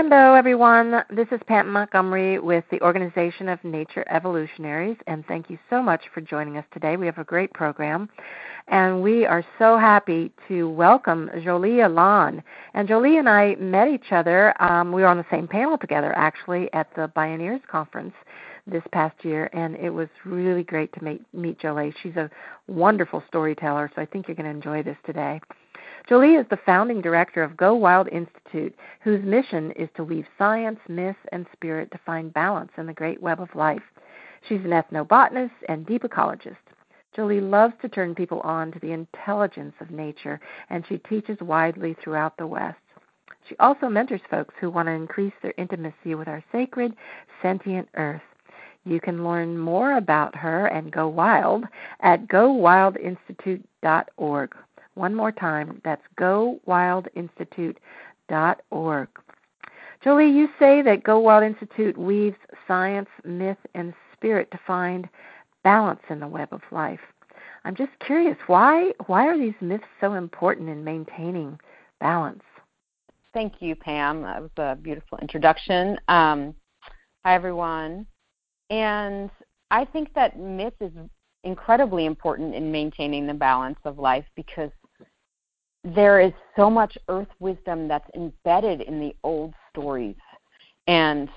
Hello, everyone. This is Pam Montgomery with the Organization of Nature Evolutionaries, and thank you so much for joining us today. We have a great program, and we are so happy to welcome Jolie Elan. And Jolie and I met each other. Um, we were on the same panel together, actually, at the Bioneers Conference this past year, and it was really great to meet, meet Jolie. She's a wonderful storyteller, so I think you're going to enjoy this today. Jolie is the founding director of Go Wild Institute, whose mission is to weave science, myth, and spirit to find balance in the great web of life. She's an ethnobotanist and deep ecologist. Jolie loves to turn people on to the intelligence of nature, and she teaches widely throughout the West. She also mentors folks who want to increase their intimacy with our sacred, sentient earth. You can learn more about her and Go Wild at gowildinstitute.org. One more time, that's gowildinstitute.org. Jolie, you say that Go Wild Institute weaves science, myth, and spirit to find balance in the web of life. I'm just curious, why why are these myths so important in maintaining balance? Thank you, Pam. That was a beautiful introduction. Um, hi, everyone. And I think that myth is incredibly important in maintaining the balance of life because there is so much earth wisdom that's embedded in the old stories. And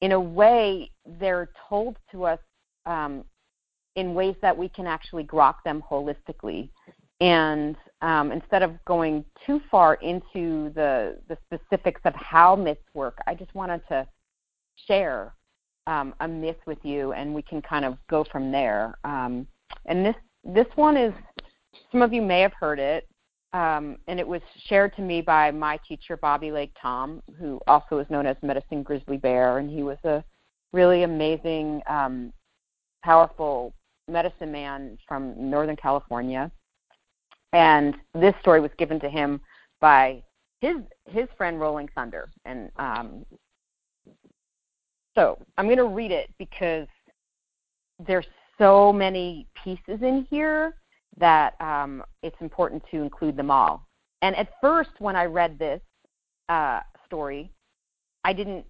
in a way, they're told to us um, in ways that we can actually grok them holistically. And um, instead of going too far into the, the specifics of how myths work, I just wanted to share um, a myth with you, and we can kind of go from there. Um, and this this one is some of you may have heard it um, and it was shared to me by my teacher Bobby Lake-Thom, who also is known as Medicine Grizzly Bear, and he was a really amazing, um, powerful medicine man from Northern California. And this story was given to him by his his friend Rolling Thunder, and um, so I'm going to read it because there's so many pieces in here that um, it's important to include them all. And at first, when I read this uh, story, I didn't.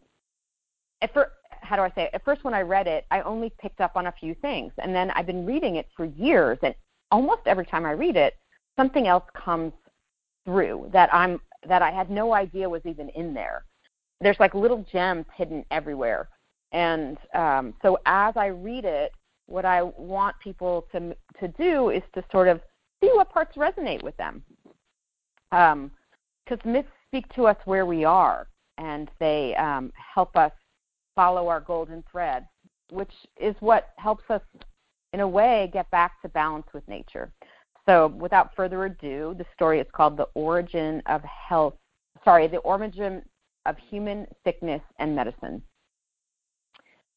At first, how do I say it? At first, when I read it, I only picked up on a few things, and then I've been reading it for years, and almost every time I read it, something else comes through that I'm that I had no idea was even in there. There's like little gems hidden everywhere, and um, so as I read it, what I want people to to do is to sort of see what parts resonate with them. Because um, myths speak to us where we are, and they um, help us follow our golden thread, which is what helps us, in a way, get back to balance with nature. So, without further ado, the story is called "The Origin of Health." Sorry, the origin of human sickness and medicine.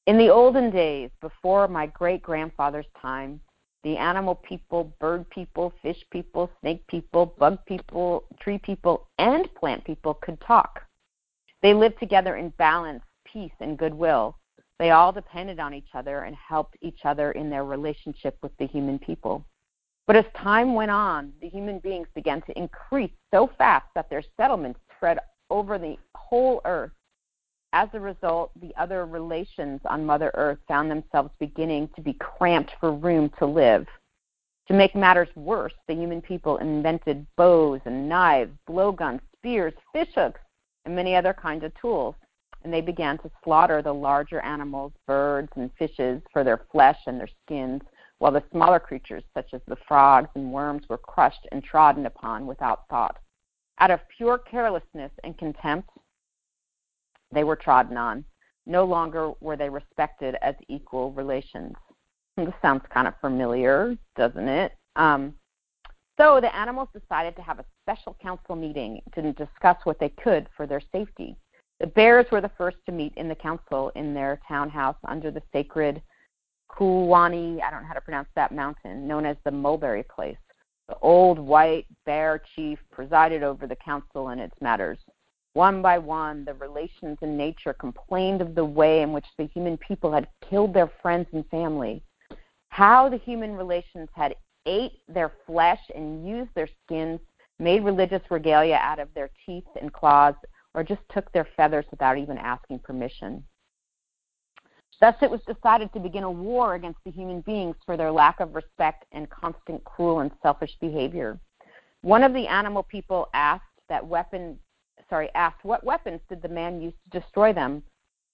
In the olden days, before my great grandfather's time, the animal people, bird people, fish people, snake people, bug people, tree people, and plant people could talk. They lived together in balance, peace, and goodwill. They all depended on each other and helped each other in their relationship with the human people. But as time went on, the human beings began to increase so fast that their settlements spread over the whole earth as a result, the other relations on Mother Earth found themselves beginning to be cramped for room to live. To make matters worse, the human people invented bows and knives, blowguns, spears, fishhooks, and many other kinds of tools, and they began to slaughter the larger animals, birds, and fishes for their flesh and their skins, while the smaller creatures, such as the frogs and worms, were crushed and trodden upon without thought. Out of pure carelessness and contempt, they were trodden on. No longer were they respected as equal relations. This sounds kind of familiar, doesn't it? Um, so the animals decided to have a special council meeting to discuss what they could for their safety. The bears were the first to meet in the council in their townhouse under the sacred Kuwani, I don't know how to pronounce that mountain, known as the Mulberry Place. The old white bear chief presided over the council and its matters. One by one, the relations in nature complained of the way in which the human people had killed their friends and family, how the human relations had ate their flesh and used their skins, made religious regalia out of their teeth and claws, or just took their feathers without even asking permission. Thus, it was decided to begin a war against the human beings for their lack of respect and constant cruel and selfish behavior. One of the animal people asked that weapon, sorry, asked what weapons did the man use to destroy them.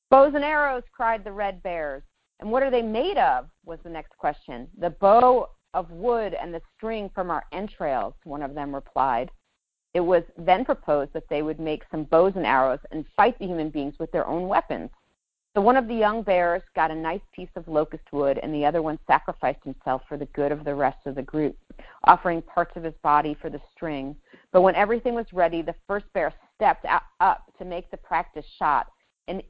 Bows and arrows, cried the red bears. And what are they made of? was the next question. The bow of wood and the string from our entrails, one of them replied. It was then proposed that they would make some bows and arrows and fight the human beings with their own weapons. So one of the young bears got a nice piece of locust wood, and the other one sacrificed himself for the good of the rest of the group, offering parts of his body for the string. But when everything was ready, the first bear stepped up to make the practice shot, and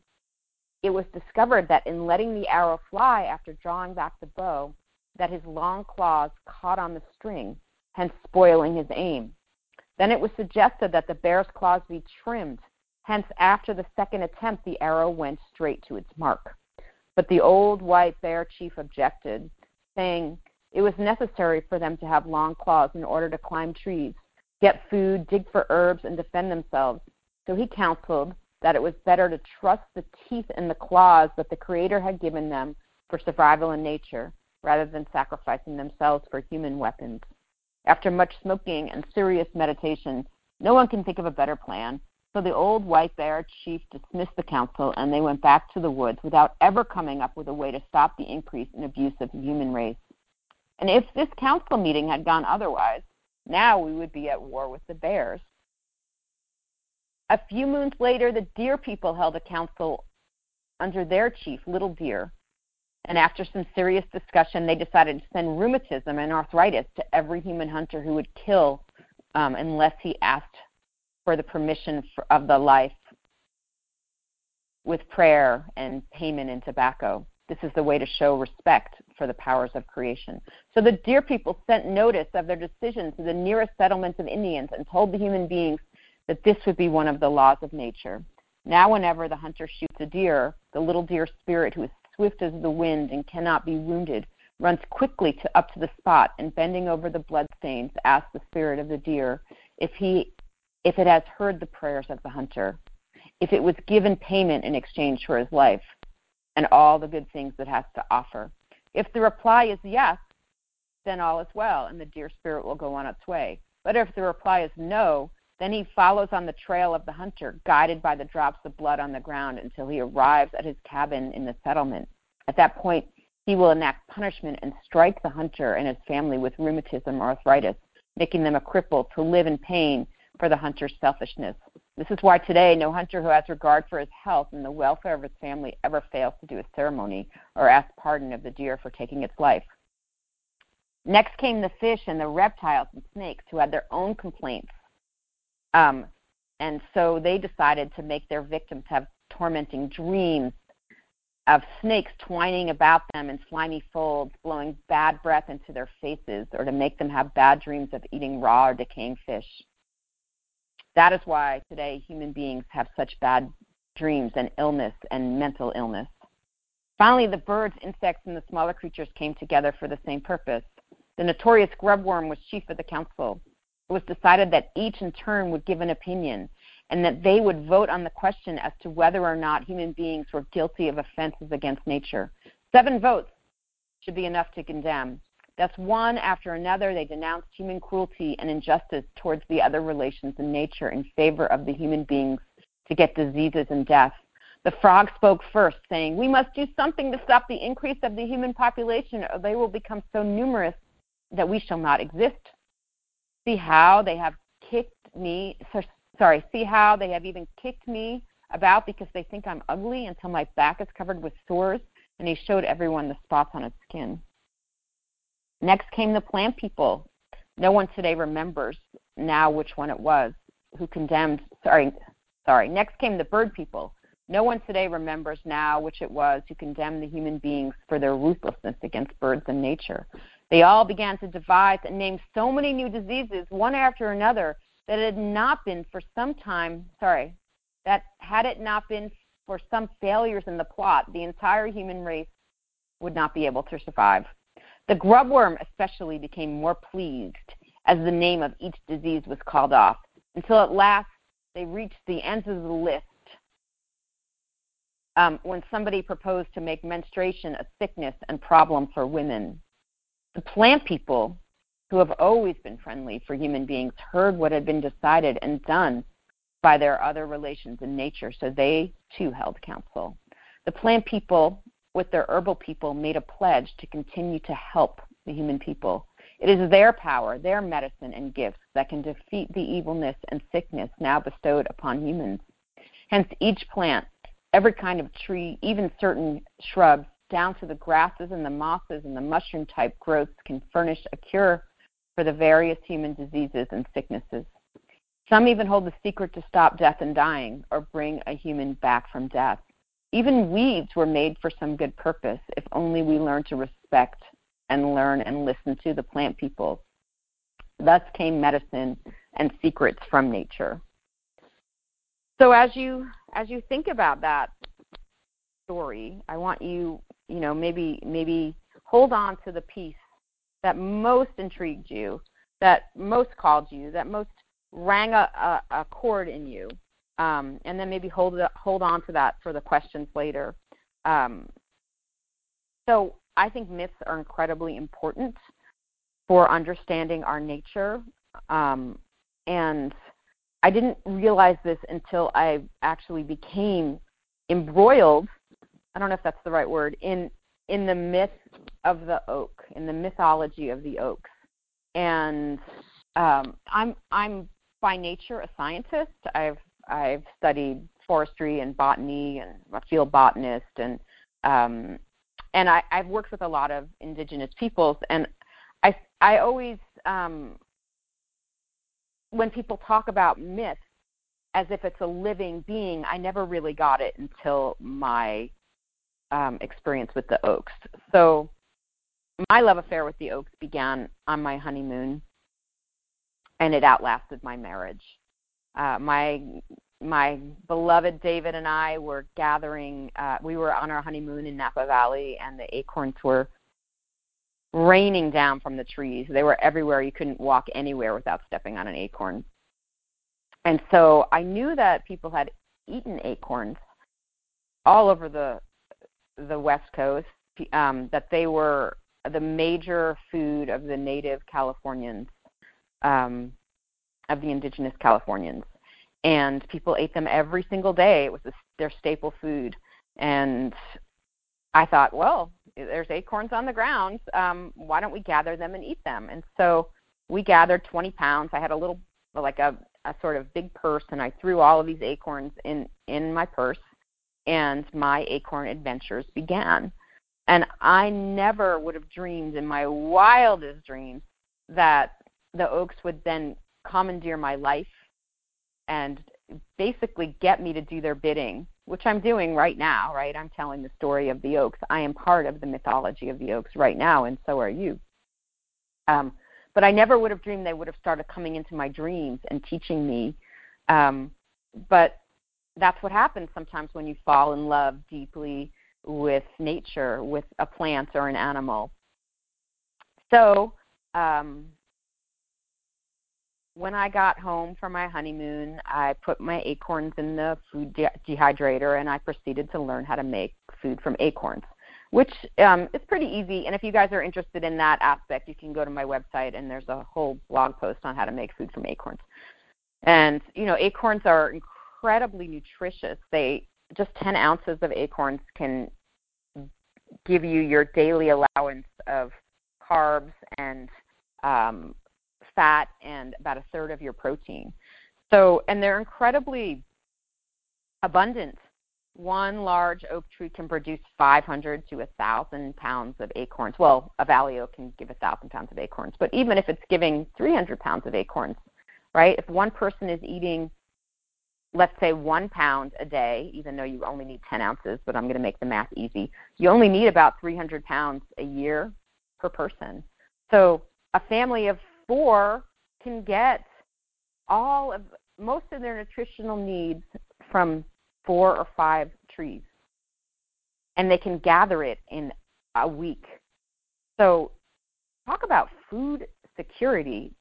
it was discovered that in letting the arrow fly after drawing back the bow, that his long claws caught on the string, hence spoiling his aim. Then it was suggested that the bear's claws be trimmed Hence, after the second attempt, the arrow went straight to its mark. But the old white bear chief objected, saying it was necessary for them to have long claws in order to climb trees, get food, dig for herbs, and defend themselves. So he counseled that it was better to trust the teeth and the claws that the Creator had given them for survival in nature, rather than sacrificing themselves for human weapons. After much smoking and serious meditation, no one can think of a better plan so the old white bear chief dismissed the council and they went back to the woods without ever coming up with a way to stop the increase in abuse of the human race. And if this council meeting had gone otherwise, now we would be at war with the bears. A few moons later, the deer people held a council under their chief, Little Deer. And after some serious discussion, they decided to send rheumatism and arthritis to every human hunter who would kill um, unless he asked for the permission for, of the life with prayer and payment in tobacco. This is the way to show respect for the powers of creation. So the deer people sent notice of their decision to the nearest settlements of Indians and told the human beings that this would be one of the laws of nature. Now, whenever the hunter shoots a deer, the little deer spirit, who is swift as the wind and cannot be wounded, runs quickly to, up to the spot and, bending over the bloodstains, asks the spirit of the deer if he if it has heard the prayers of the hunter, if it was given payment in exchange for his life, and all the good things it has to offer. If the reply is yes, then all is well, and the deer spirit will go on its way. But if the reply is no, then he follows on the trail of the hunter, guided by the drops of blood on the ground until he arrives at his cabin in the settlement. At that point, he will enact punishment and strike the hunter and his family with rheumatism or arthritis, making them a cripple to live in pain for the hunter's selfishness. This is why today no hunter who has regard for his health and the welfare of his family ever fails to do a ceremony or ask pardon of the deer for taking its life. Next came the fish and the reptiles and snakes who had their own complaints. Um, and so they decided to make their victims have tormenting dreams of snakes twining about them in slimy folds, blowing bad breath into their faces, or to make them have bad dreams of eating raw or decaying fish. That is why today human beings have such bad dreams and illness and mental illness. Finally, the birds, insects, and the smaller creatures came together for the same purpose. The notorious grubworm was chief of the council. It was decided that each in turn would give an opinion and that they would vote on the question as to whether or not human beings were guilty of offenses against nature. Seven votes should be enough to condemn. Thus, one after another, they denounced human cruelty and injustice towards the other relations in nature in favor of the human beings to get diseases and death. The frog spoke first, saying, We must do something to stop the increase of the human population, or they will become so numerous that we shall not exist. See how they have kicked me, sorry, see how they have even kicked me about because they think I'm ugly until my back is covered with sores. And he showed everyone the spots on his skin. Next came the plant people. No one today remembers now which one it was who condemned, sorry, sorry. Next came the bird people. No one today remembers now which it was who condemned the human beings for their ruthlessness against birds and nature. They all began to devise and name so many new diseases, one after another, that it had not been for some time, sorry, that had it not been for some failures in the plot, the entire human race would not be able to survive. The grubworm especially became more pleased as the name of each disease was called off, until at last they reached the ends of the list. Um, when somebody proposed to make menstruation a sickness and problem for women, the plant people, who have always been friendly for human beings, heard what had been decided and done by their other relations in nature, so they too held council. The plant people, with their herbal people, made a pledge to continue to help the human people. It is their power, their medicine and gifts that can defeat the evilness and sickness now bestowed upon humans. Hence, each plant, every kind of tree, even certain shrubs, down to the grasses and the mosses and the mushroom type growths, can furnish a cure for the various human diseases and sicknesses. Some even hold the secret to stop death and dying or bring a human back from death. Even weeds were made for some good purpose if only we learn to respect and learn and listen to the plant people. Thus came medicine and secrets from nature. So as you as you think about that story, I want you, you know, maybe maybe hold on to the piece that most intrigued you, that most called you, that most rang a, a, a chord in you, um, and then maybe hold hold on to that for the questions later. Um, so I think myths are incredibly important for understanding our nature, um, and I didn't realize this until I actually became embroiled. I don't know if that's the right word in in the myth of the oak, in the mythology of the oaks, and um, I'm I'm by nature a scientist. I've I've studied forestry and botany and I'm a field botanist and um, and I, I've worked with a lot of indigenous peoples and I I always um, when people talk about myths as if it's a living being, I never really got it until my um, experience with the Oaks. So my love affair with the Oaks began on my honeymoon and it outlasted my marriage. Uh, my my beloved David and I were gathering. Uh, we were on our honeymoon in Napa Valley, and the acorns were raining down from the trees. They were everywhere. You couldn't walk anywhere without stepping on an acorn. And so I knew that people had eaten acorns all over the the West Coast. Um, that they were the major food of the native Californians um, of the indigenous Californians. And people ate them every single day. It was their staple food. And I thought, well, there's acorns on the ground. Um, why don't we gather them and eat them? And so we gathered 20 pounds. I had a little, like a, a sort of big purse, and I threw all of these acorns in in my purse, and my acorn adventures began. And I never would have dreamed in my wildest dreams that the Oaks would then commandeer my life and basically get me to do their bidding, which I'm doing right now, right? I'm telling the story of the Oaks. I am part of the mythology of the Oaks right now, and so are you. Um, but I never would have dreamed they would have started coming into my dreams and teaching me. Um, but that's what happens sometimes when you fall in love deeply with nature, with a plant or an animal. So um, when I got home from my honeymoon, I put my acorns in the food de- dehydrator and I proceeded to learn how to make food from acorns, which um, is pretty easy. And if you guys are interested in that aspect, you can go to my website and there's a whole blog post on how to make food from acorns. And you know, acorns are incredibly nutritious. They just 10 ounces of acorns can give you your daily allowance of carbs and um, fat and about a third of your protein. So, and they're incredibly abundant. One large oak tree can produce 500 to 1,000 pounds of acorns. Well, a valley oak can give 1,000 pounds of acorns, but even if it's giving 300 pounds of acorns, right? If one person is eating, let's say, one pound a day, even though you only need 10 ounces, but I'm going to make the math easy, you only need about 300 pounds a year per person. So a family of four can get all of most of their nutritional needs from four or five trees. And they can gather it in a week. So talk about food security.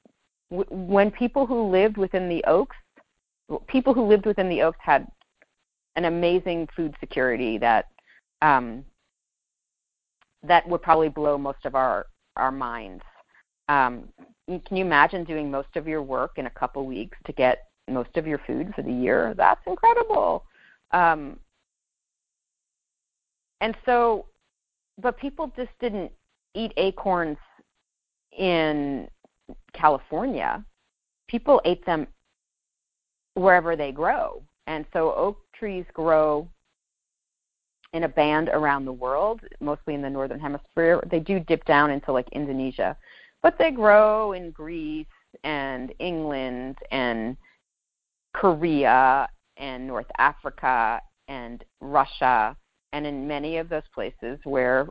When people who lived within the oaks people who lived within the Oaks had an amazing food security that um, that would probably blow most of our our minds. Um, can you imagine doing most of your work in a couple weeks to get most of your food for the year? That's incredible. Um, and so, but people just didn't eat acorns in California. People ate them wherever they grow. And so oak trees grow in a band around the world, mostly in the northern hemisphere. They do dip down into like Indonesia, but they grow in Greece and England and Korea and North Africa and Russia and in many of those places where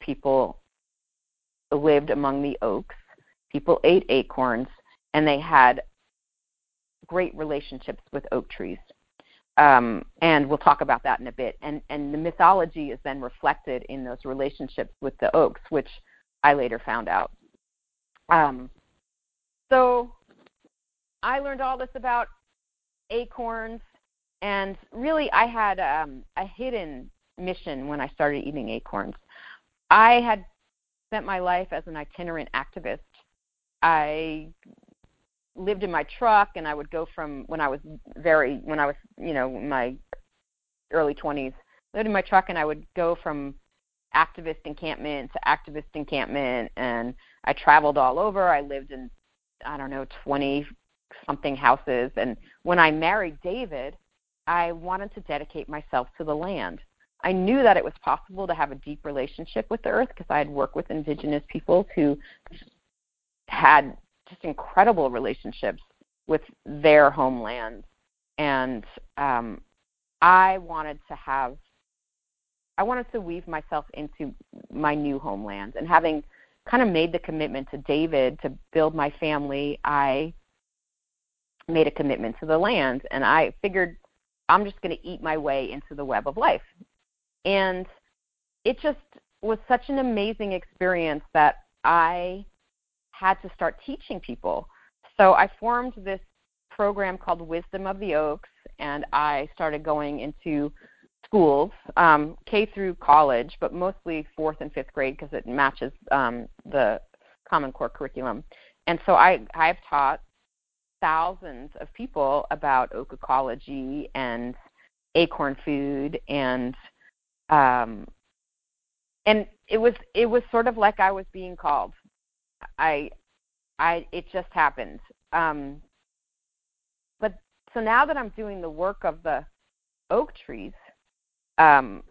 people lived among the oaks, people ate acorns and they had great relationships with oak trees. Um, and we'll talk about that in a bit. And, and the mythology is then reflected in those relationships with the oaks, which I later found out. Um, so I learned all this about acorns, and really I had um, a hidden mission when I started eating acorns. I had spent my life as an itinerant activist. I lived in my truck and I would go from when I was very when I was you know my early 20s lived in my truck and I would go from activist encampment to activist encampment and I traveled all over I lived in I don't know 20 something houses and when I married David I wanted to dedicate myself to the land I knew that it was possible to have a deep relationship with the earth because I had worked with indigenous peoples who had just incredible relationships with their homelands. And um, I wanted to have, I wanted to weave myself into my new homeland. And having kind of made the commitment to David to build my family, I made a commitment to the land. And I figured I'm just going to eat my way into the web of life. And it just was such an amazing experience that I had to start teaching people. So I formed this program called Wisdom of the Oaks, and I started going into schools, um, K through college, but mostly fourth and fifth grade because it matches um, the Common Core curriculum. And so I, I've taught thousands of people about oak ecology and acorn food and um, and it was it was sort of like I was being called. I, I, it just happened. Um, but so now that I'm doing the work of the oak trees, um,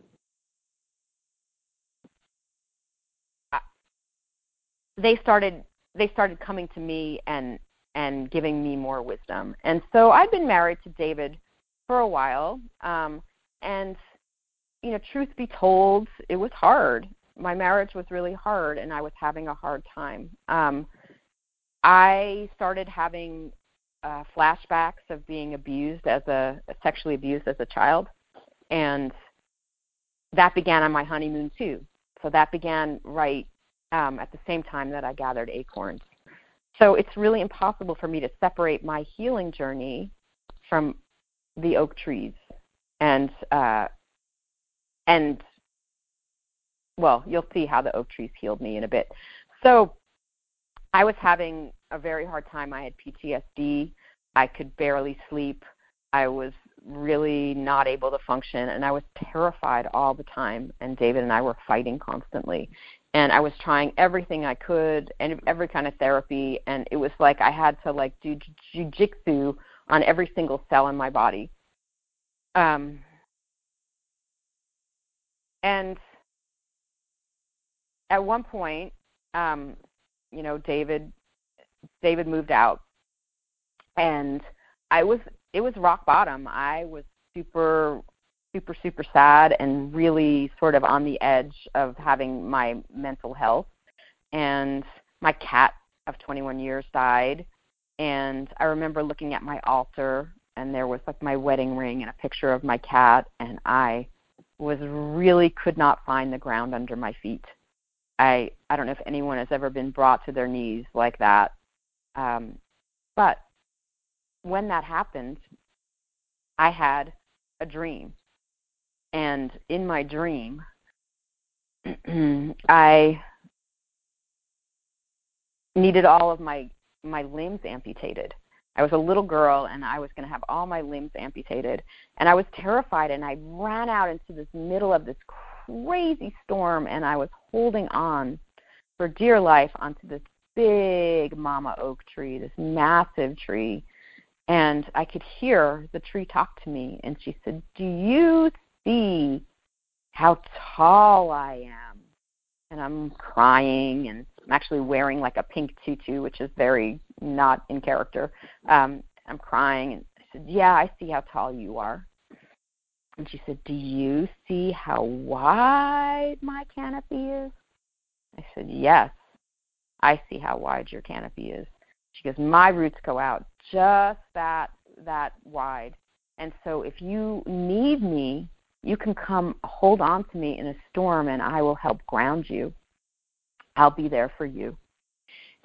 they started they started coming to me and and giving me more wisdom. And so I've been married to David for a while, um, and you know, truth be told, it was hard my marriage was really hard and I was having a hard time. Um, I started having uh, flashbacks of being abused as a sexually abused as a child, and that began on my honeymoon too. So that began right um, at the same time that I gathered acorns. So it's really impossible for me to separate my healing journey from the oak trees, and uh, and well, you'll see how the oak trees healed me in a bit. So I was having a very hard time. I had PTSD. I could barely sleep. I was really not able to function and I was terrified all the time and David and I were fighting constantly. And I was trying everything I could and every kind of therapy and it was like I had to like do jujitsu on every single cell in my body. Um and at one point, um, you know, David David moved out, and I was it was rock bottom. I was super super super sad and really sort of on the edge of having my mental health and my cat of 21 years died and I remember looking at my altar and there was like my wedding ring and a picture of my cat and I was really could not find the ground under my feet I I don't know if anyone has ever been brought to their knees like that. Um, but when that happened, I had a dream. And in my dream, I needed all of my my limbs amputated. I was a little girl and I was going to have all my limbs amputated. And I was terrified and I ran out into this middle of this crazy storm and I was holding on for dear life onto this big mama oak tree, this massive tree. And I could hear the tree talk to me and she said, "Do you see how tall I am?" And I'm crying and I'm actually wearing like a pink tutu, which is very not in character. Um, I'm crying and I said, Yeah, I see how tall you are. And she said, Do you see how wide my canopy is? I said, Yes, I see how wide your canopy is. She goes, My roots go out just that that wide. And so if you need me, you can come hold on to me in a storm and I will help ground you. I'll be there for you.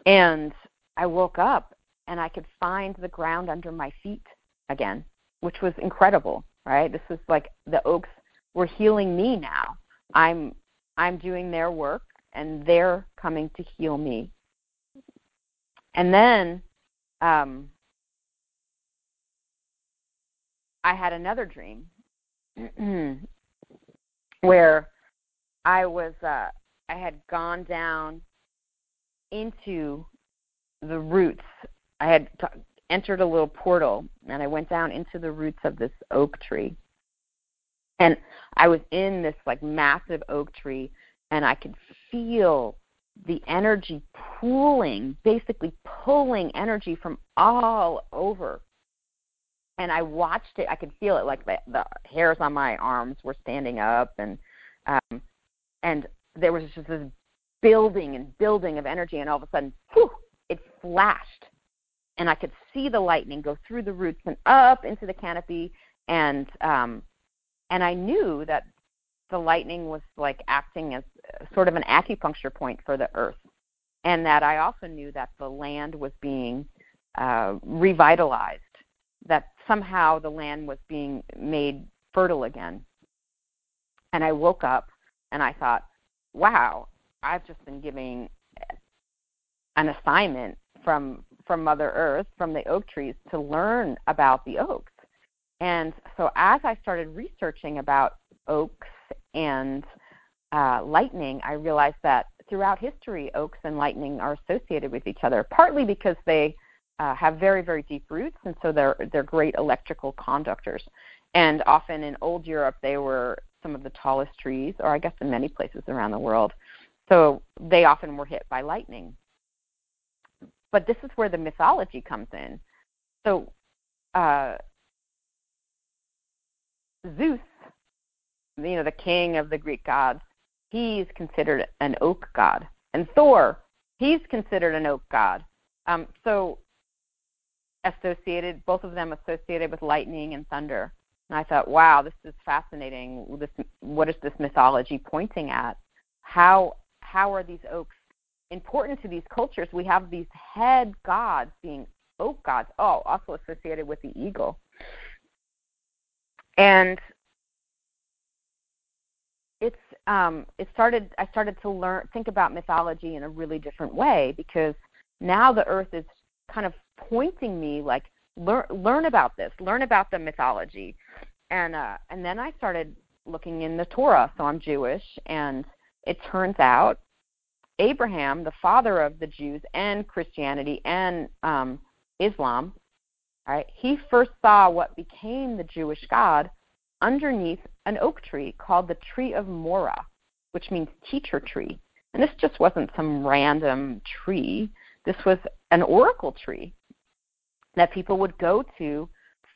And I woke up and I could find the ground under my feet again, which was incredible, right? This was like the oaks were healing me now. I'm I'm doing their work and they're coming to heal me. And then um, I had another dream where I was uh, I had gone down into the roots. I had t- entered a little portal and I went down into the roots of this oak tree. And I was in this like massive oak tree and I could feel the energy pooling, basically pulling energy from all over. And I watched it. I could feel it, like the, the hairs on my arms were standing up, and um, and there was just this building and building of energy, and all of a sudden, whew, it flashed, and I could see the lightning go through the roots and up into the canopy, and um, and I knew that the lightning was like acting as sort of an acupuncture point for the earth, and that I also knew that the land was being uh, revitalized, that somehow the land was being made fertile again. And I woke up and I thought, wow, I've just been giving an assignment from from Mother Earth, from the oak trees, to learn about the oaks. And so as I started researching about oaks and uh, lightning, I realized that throughout history, oaks and lightning are associated with each other, partly because they uh, have very, very deep roots, and so they're they're great electrical conductors. And often in old Europe, they were some of the tallest trees, or I guess in many places around the world. So they often were hit by lightning. But this is where the mythology comes in. So uh, Zeus, you know, the king of the Greek gods, he's considered an oak god. And Thor, he's considered an oak god. Um, so associated, both of them associated with lightning and thunder. And I thought, wow, this is fascinating. This, what is this mythology pointing at? How how are these oaks important to these cultures? We have these head gods being oak gods. Oh, also associated with the eagle. And it's um, it started. I started to learn think about mythology in a really different way because now the earth is kind of pointing me like learn learn about this, learn about the mythology, and uh, and then I started looking in the Torah. So I'm Jewish, and it turns out Abraham, the father of the Jews and Christianity and um, Islam, right? He first saw what became the Jewish God underneath an oak tree called the tree of Moreh, which means teacher tree. And this just wasn't some random tree. This was an oracle tree that people would go to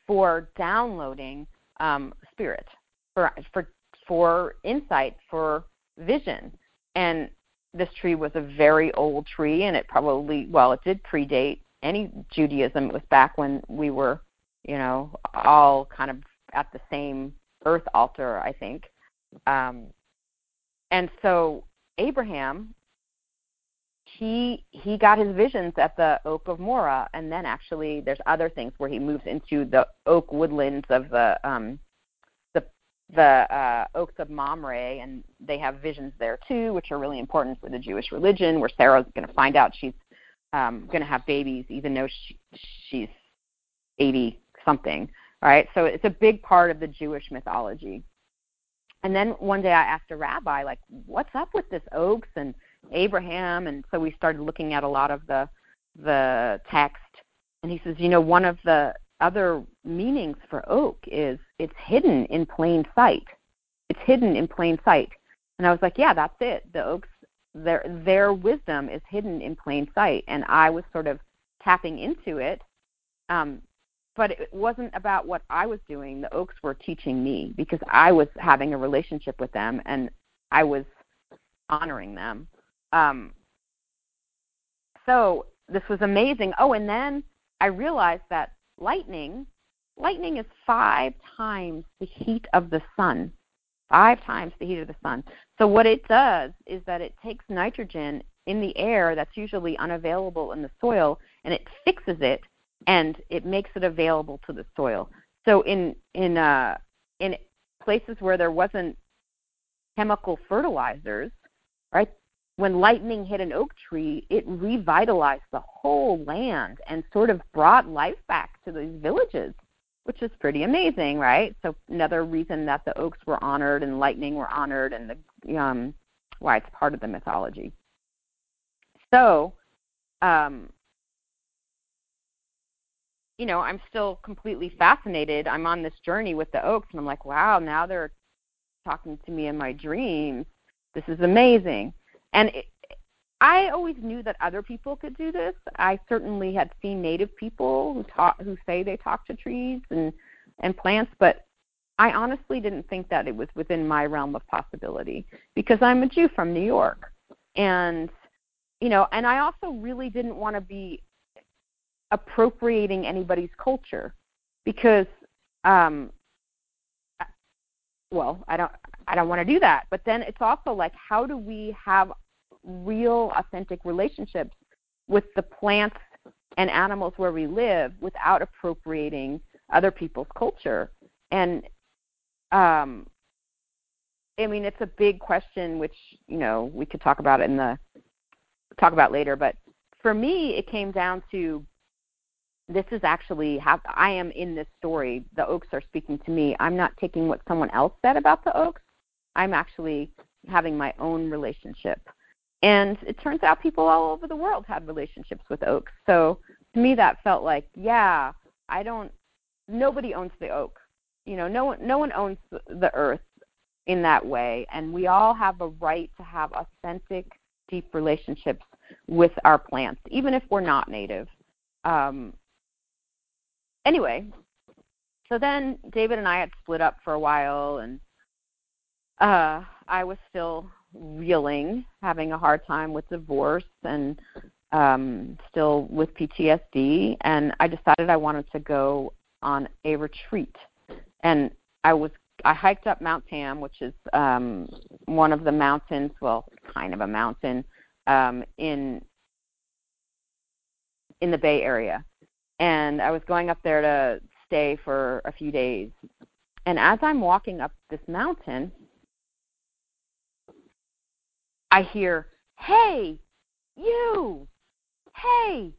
for downloading um, spirit, for for for insight, for vision. And this tree was a very old tree, and it probably well, it did predate any Judaism. It was back when we were, you know, all kind of at the same earth altar, I think. Um, and so Abraham, he he got his visions at the oak of Moreh, and then actually there's other things where he moves into the oak woodlands of the um, the the uh, oaks of Mamre, and they have visions there too, which are really important for the Jewish religion, where Sarah's going to find out she's um, going to have babies, even though she, she's 80 something, right? So it's a big part of the Jewish mythology. And then one day I asked a rabbi, like, what's up with this oaks and Abraham? And so we started looking at a lot of the the text. And he says, you know, one of the other meanings for oak is it's hidden in plain sight. It's hidden in plain sight. And I was like, yeah, that's it. The oaks, their their wisdom is hidden in plain sight. And I was sort of tapping into it um, but it wasn't about what I was doing. The Oaks were teaching me because I was having a relationship with them and I was honoring them. Um, so this was amazing. Oh, and then I realized that lightning, lightning is five times the heat of the sun. Five times the heat of the sun. So what it does is that it takes nitrogen in the air that's usually unavailable in the soil and it fixes it and it makes it available to the soil. So in in uh, in places where there wasn't chemical fertilizers, right? When lightning hit an oak tree, it revitalized the whole land and sort of brought life back to these villages, which is pretty amazing, right? So another reason that the oaks were honored and lightning were honored, and the um, why it's part of the mythology. So um, you know, I'm still completely fascinated. I'm on this journey with the Oaks, and I'm like, wow, now they're talking to me in my dreams. This is amazing. And it, I always knew that other people could do this. I certainly had seen native people who talk, who say they talk to trees and and plants, but I honestly didn't think that it was within my realm of possibility because I'm a Jew from New York. And you know, and I also really didn't want to be appropriating anybody's culture because um well i don't i don't want to do that. But then it's also like how do we have real authentic relationships with the plants and animals where we live without appropriating other people's culture? And um i mean it's a big question which you know we could talk about in the talk about later. But for me it came down to this is actually how I am in this story. The Oaks are speaking to me. I'm not taking what someone else said about the Oaks. I'm actually having my own relationship. And it turns out people all over the world have relationships with oaks. So to me that felt like, yeah, I don't nobody owns the oak. You know, no one no one owns the earth in that way and we all have a right to have authentic deep relationships with our plants even if we're not native. Um, anyway, so then David and I had split up for a while, and uh, I was still reeling, having a hard time with divorce, and um, still with PTSD. And I decided I wanted to go on a retreat, and I was I hiked up Mount Tam, which is um, one of the mountains, well, kind of a mountain um, in in the Bay Area and I was going up there to stay for a few days. And as I'm walking up this mountain, I hear, "Hey, you! Hey,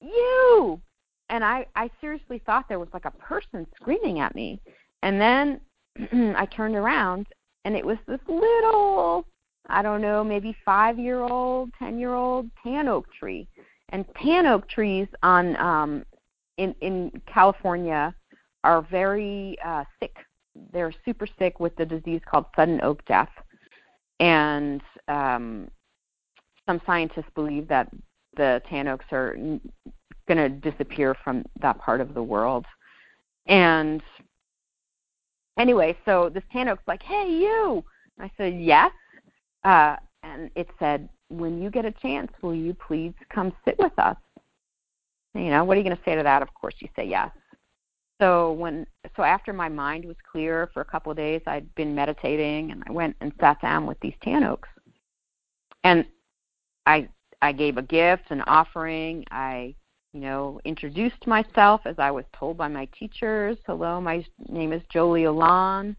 you!" And I I seriously thought there was like a person screaming at me. And then I turned around and it was this little I don't know, maybe 5-year-old, 10-year-old tan oak tree. And tan oak trees on um in in California are very uh, sick. They're super sick with the disease called sudden oak death, and um, some scientists believe that the tan oaks are going to disappear from that part of the world. And anyway, so this tan oak's like, "Hey, you!" I said, "Yes," uh, and it said, "When you get a chance, will you please come sit with us?" You know, what are you going to say to that? Of course, you say yes. So when so after my mind was clear for a couple of days, I'd been meditating and I went and sat down with these tan oaks. And I I gave a gift, an offering. I, you know, introduced myself as I was told by my teachers. Hello, my name is Jolie Elan.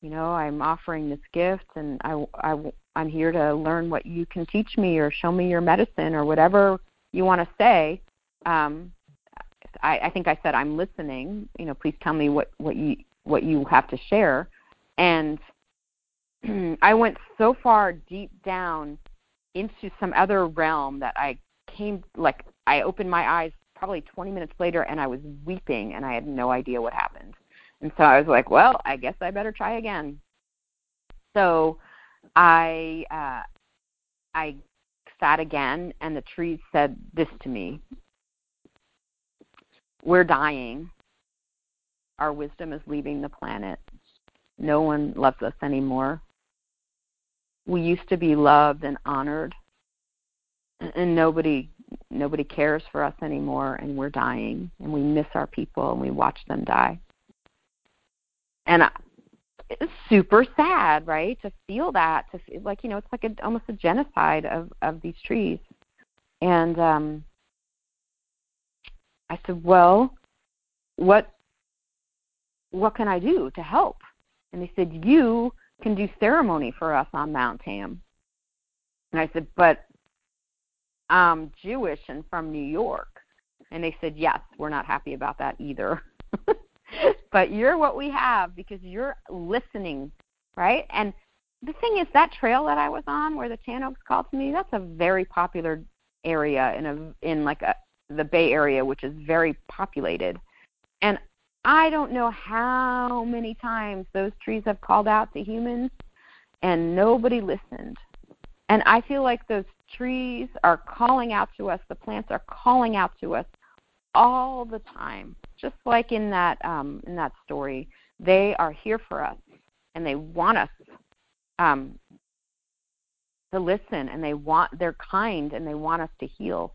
You know, I'm offering this gift, and I, I, I'm here to learn what you can teach me or show me your medicine or whatever you want to say. Um, I, I think I said I'm listening. You know, please tell me what what you what you have to share. And I went so far deep down into some other realm that I came like I opened my eyes probably 20 minutes later and I was weeping and I had no idea what happened. And so I was like, well, I guess I better try again. So I uh I sat again and the trees said this to me. We're dying. Our wisdom is leaving the planet. No one loves us anymore we used to be loved and honored and nobody nobody cares for us anymore and we're dying and we miss our people and we watch them die and it's super sad right to feel that to feel like you know it's like a, almost a genocide of of these trees and um i said well what what can i do to help and they said you can do ceremony for us on Mount Tam. And I said, but I'm Jewish and from New York. And they said, yes, we're not happy about that either. but you're what we have because you're listening, right? And the thing is, that trail that I was on where the Tan Oaks called to me, that's a very popular area in a in like a the Bay Area, which is very populated. And I don't know how many times those trees have called out to humans and nobody listened. And I feel like those trees are calling out to us, the plants are calling out to us all the time. Just like in that um, in that story, they are here for us and they want us um, to listen and they want they're kind and they want us to heal.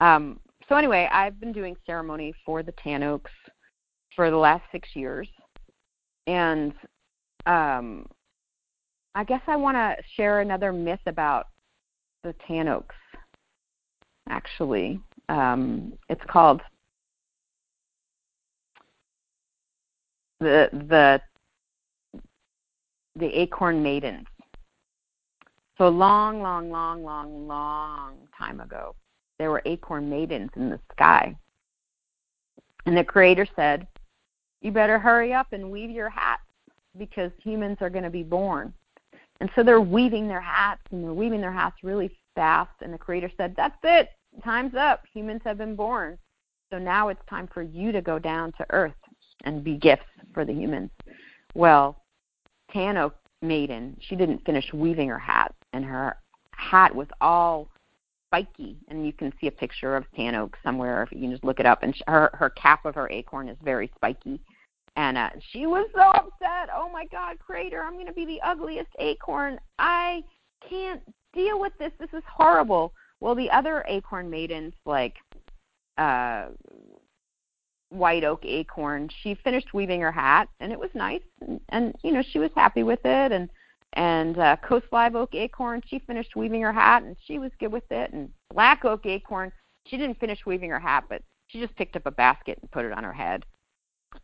Um, so anyway, I've been doing ceremony for the Tan Oaks for the last six years, and um, I guess I want to share another myth about the tan oaks. Actually, um, it's called the the the acorn maidens. So long, long, long, long, long time ago, there were acorn maidens in the sky. And the Creator said, you better hurry up and weave your hats because humans are going to be born. And so they're weaving their hats and they're weaving their hats really fast. And the Creator said, That's it. Time's up. Humans have been born. So now it's time for you to go down to earth and be gifts for the humans. Well, Tanoak Maiden, she didn't finish weaving her hat, and her hat was all spiky, and you can see a picture of tan oak somewhere if you can just look it up. And her her cap of her acorn is very spiky, and uh, she was so upset. Oh my God, Creator, I'm going to be the ugliest acorn. I can't deal with this. This is horrible. Well, the other acorn maidens, like uh, white oak acorn, she finished weaving her hat, and it was nice, and, and you know she was happy with it, and and uh, Coast Live Oak Acorn, she finished weaving her hat and she was good with it. And Black Oak Acorn, she didn't finish weaving her hat, but she just picked up a basket and put it on her head.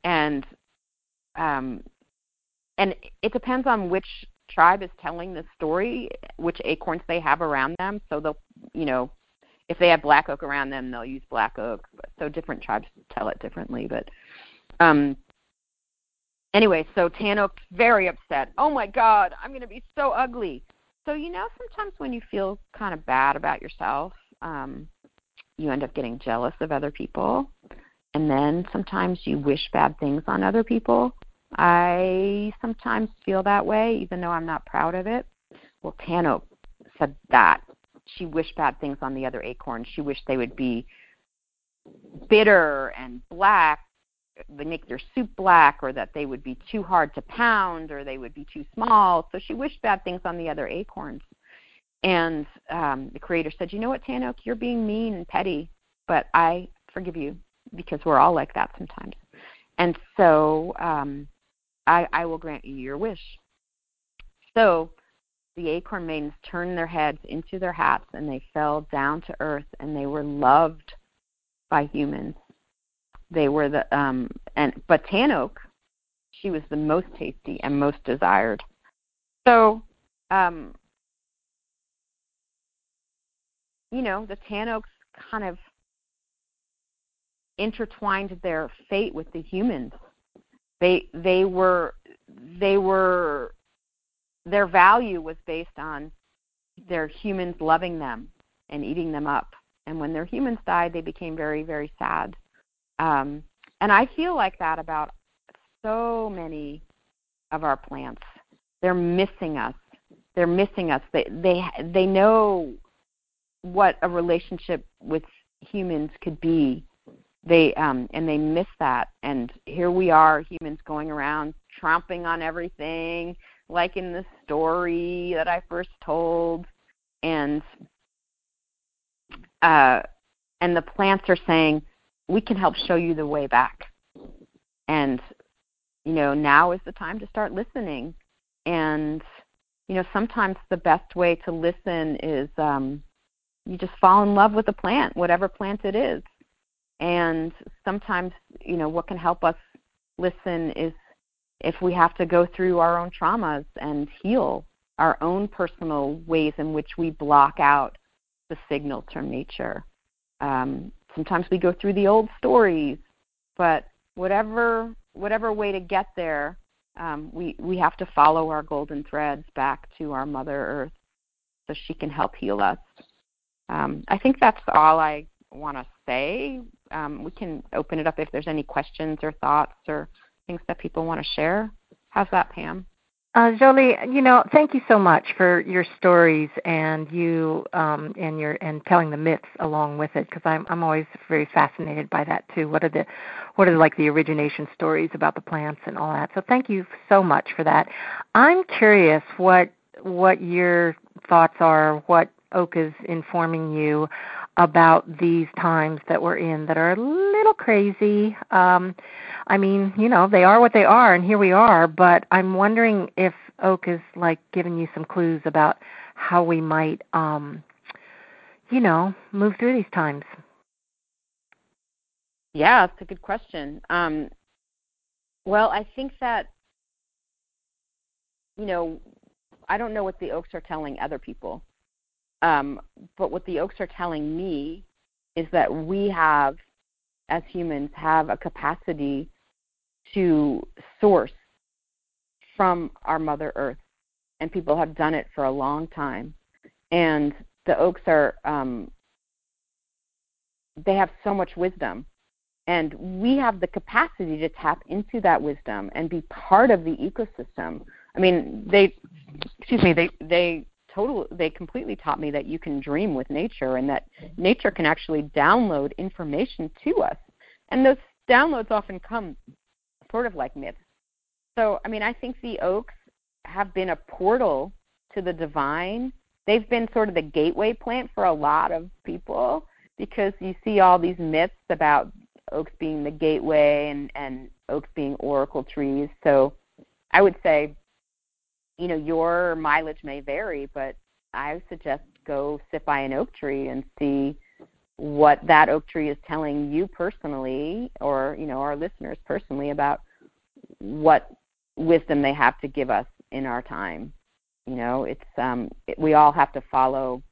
And um, and it depends on which tribe is telling the story, which acorns they have around them. So they'll, you know, if they have black oak around them, they'll use black oak. So different tribes tell it differently. But um, Anyway, so Tanoak's very upset. Oh my God, I'm going to be so ugly. So, you know, sometimes when you feel kind of bad about yourself, um, you end up getting jealous of other people. And then sometimes you wish bad things on other people. I sometimes feel that way, even though I'm not proud of it. Well, Tanoak said that. She wished bad things on the other acorns. She wished they would be bitter and black they make their soup black or that they would be too hard to pound or they would be too small. So she wished bad things on the other acorns. And um, the creator said, You know what, Tanoak, you're being mean and petty, but I forgive you because we're all like that sometimes. And so um, I, I will grant you your wish. So the acorn maidens turned their heads into their hats and they fell down to earth and they were loved by humans. They were the um and but tan oak, she was the most tasty and most desired. So um you know, the tan oaks kind of intertwined their fate with the humans. They they were they were their value was based on their humans loving them and eating them up. And when their humans died, they became very, very sad. Um, and I feel like that about so many of our plants. They're missing us. They're missing us. They they they know what a relationship with humans could be. They um and they miss that. And here we are, humans going around tromping on everything, like in the story that I first told, and uh, and the plants are saying, we can help show you the way back. And you know, now is the time to start listening. And you know, sometimes the best way to listen is um, you just fall in love with the plant, whatever plant it is. And sometimes, you know, what can help us listen is if we have to go through our own traumas and heal our own personal ways in which we block out the signals from nature. Um, sometimes we go through the old stories, but whatever whatever way to get there, um, we we have to follow our golden threads back to our Mother Earth, so she can help heal us. Um, I think that's all I want to say. Um, we can open it up if there's any questions or thoughts or things that people want to share. How's that, Pam? Uh, Jolie, you know, thank you so much for your stories and you um, and your and telling the myths along with it because I'm I'm always very fascinated by that too. What are the what are like the origination stories about the plants and all that? So thank you so much for that. I'm curious what what your thoughts are, what Oak is informing you about these times that we're in that are a little crazy. Um, I mean, you know, they are what they are, and here we are. But I'm wondering if Oak is like giving you some clues about how we might, um, you know, move through these times. Yeah, it's a good question. Um, well, I think that, you know, I don't know what the Oaks are telling other people. Um, but what the oaks are telling me is that we have, as humans, have a capacity to source from our Mother Earth, and people have done it for a long time. And the oaks are, um, they have so much wisdom, and we have the capacity to tap into that wisdom and be part of the ecosystem. I mean, they, excuse me, they they total they completely taught me that you can dream with nature and that nature can actually download information to us. And those downloads often come sort of like myths. So i mean i think the oaks have been a portal to the divine. They've been sort of the gateway plant for a lot of people because you see all these myths about oaks being the gateway and and oaks being oracle trees. So i would say you know, your mileage may vary, but I suggest go sit by an oak tree and see what that oak tree is telling you personally or, you know, our listeners personally about what wisdom they have to give us in our time. You know, it's um it, we all have to follow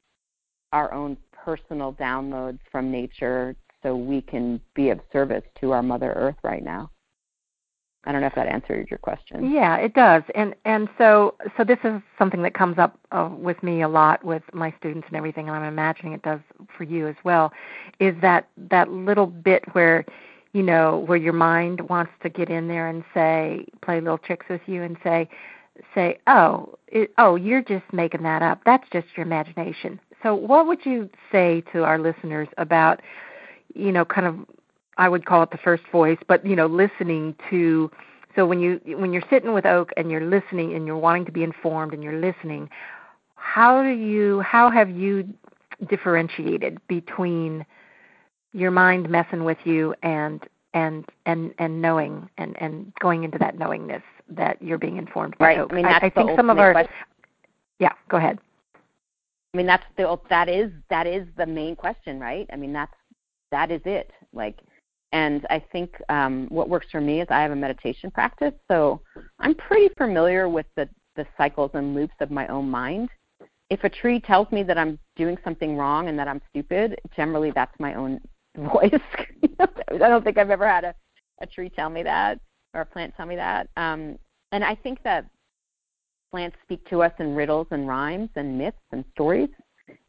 our own personal downloads from nature so we can be of service to our mother earth right now. I don't know if that answered your question. Yeah, it does. And and so so this is something that comes up uh, with me a lot with my students and everything, and I'm imagining it does for you as well. Is that that little bit where you know where your mind wants to get in there and say play little tricks with you and say say oh it, oh you're just making that up that's just your imagination so what would you say to our listeners about you know kind of I would call it the first voice, but you know, listening to so when you when you're sitting with Oak and you're listening and you're wanting to be informed and you're listening, how do you how have you differentiated between your mind messing with you and and and and knowing and and going into that knowingness that you're being informed by right. Oak? I mean, that's I, I think some of our question. yeah, go ahead. I mean, that's the that is that is the main question, right? I mean, that's that is it. Like, and I think um, what works for me is I have a meditation practice, so I'm pretty familiar with the the cycles and loops of my own mind. If a tree tells me that I'm doing something wrong and that I'm stupid, generally that's my own voice. I don't think I've ever had a, a tree tell me that or a plant tell me that. Um, and I think that plants speak to us in riddles and rhymes and myths and stories.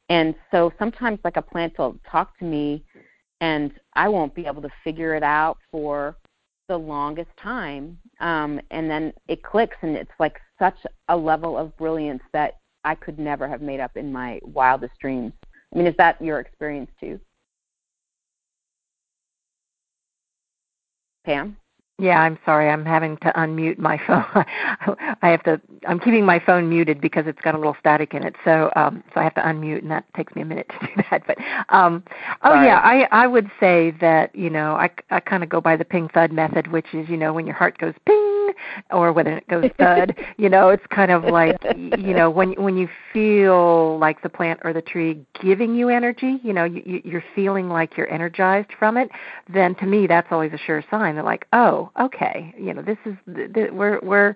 And so sometimes, like a plant will talk to me, and I won't be able to figure it out for the longest time. Um, and then it clicks, and it's like such a level of brilliance that I could never have made up in my wildest dreams. I mean, is that your experience too? Pam? Yeah, I'm sorry. I'm having to unmute my phone. I have to. I'm keeping my phone muted because it's got a little static in it. So, um, so I have to unmute, and that takes me a minute to do that. But, um, oh Sorry. yeah, I I would say that you know I I kind of go by the ping thud method, which is you know when your heart goes ping or when it goes thud. you know, it's kind of like you know when when you feel like the plant or the tree giving you energy. You know, you, you're feeling like you're energized from it. Then to me, that's always a sure sign. They're like, oh, okay, you know, this is th- we're we're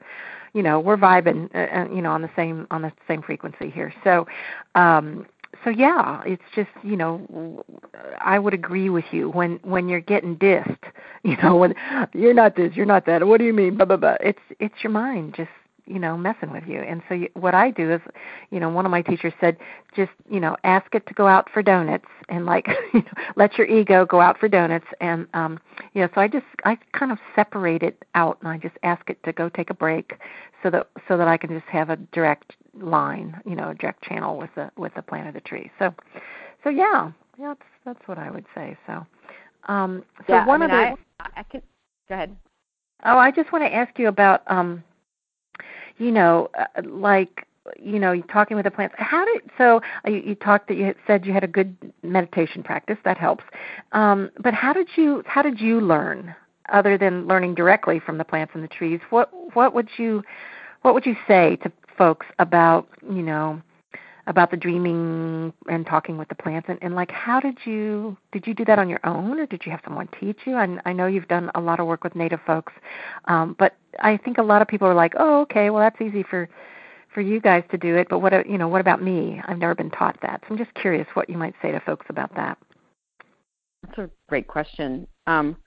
you know we're vibing uh, uh, you know on the same on the same frequency here. So um so yeah, it's just you know I would agree with you when when you're getting dissed, you know when you're not this, you're not that. What do you mean? Blah blah blah. It's it's your mind just you know messing with you and so you, what i do is you know one of my teachers said just you know ask it to go out for donuts and like you know let your ego go out for donuts and um you know so i just i kind of separate it out and i just ask it to go take a break so that so that i can just have a direct line you know a direct channel with the with the plant of the tree so so yeah yeah that's that's what i would say so um so yeah, one I mean, of the I, I can go ahead. oh i just want to ask you about um you know, uh, like you know, talking with the plants. How did so? Uh, you, you talked that you had said you had a good meditation practice that helps. Um, but how did you how did you learn other than learning directly from the plants and the trees? What what would you what would you say to folks about you know about the dreaming and talking with the plants and, and like how did you did you do that on your own or did you have someone teach you I, I know you've done a lot of work with native folks um, but i think a lot of people are like oh okay well that's easy for for you guys to do it but what you know what about me i've never been taught that so i'm just curious what you might say to folks about that That's a great question. Um,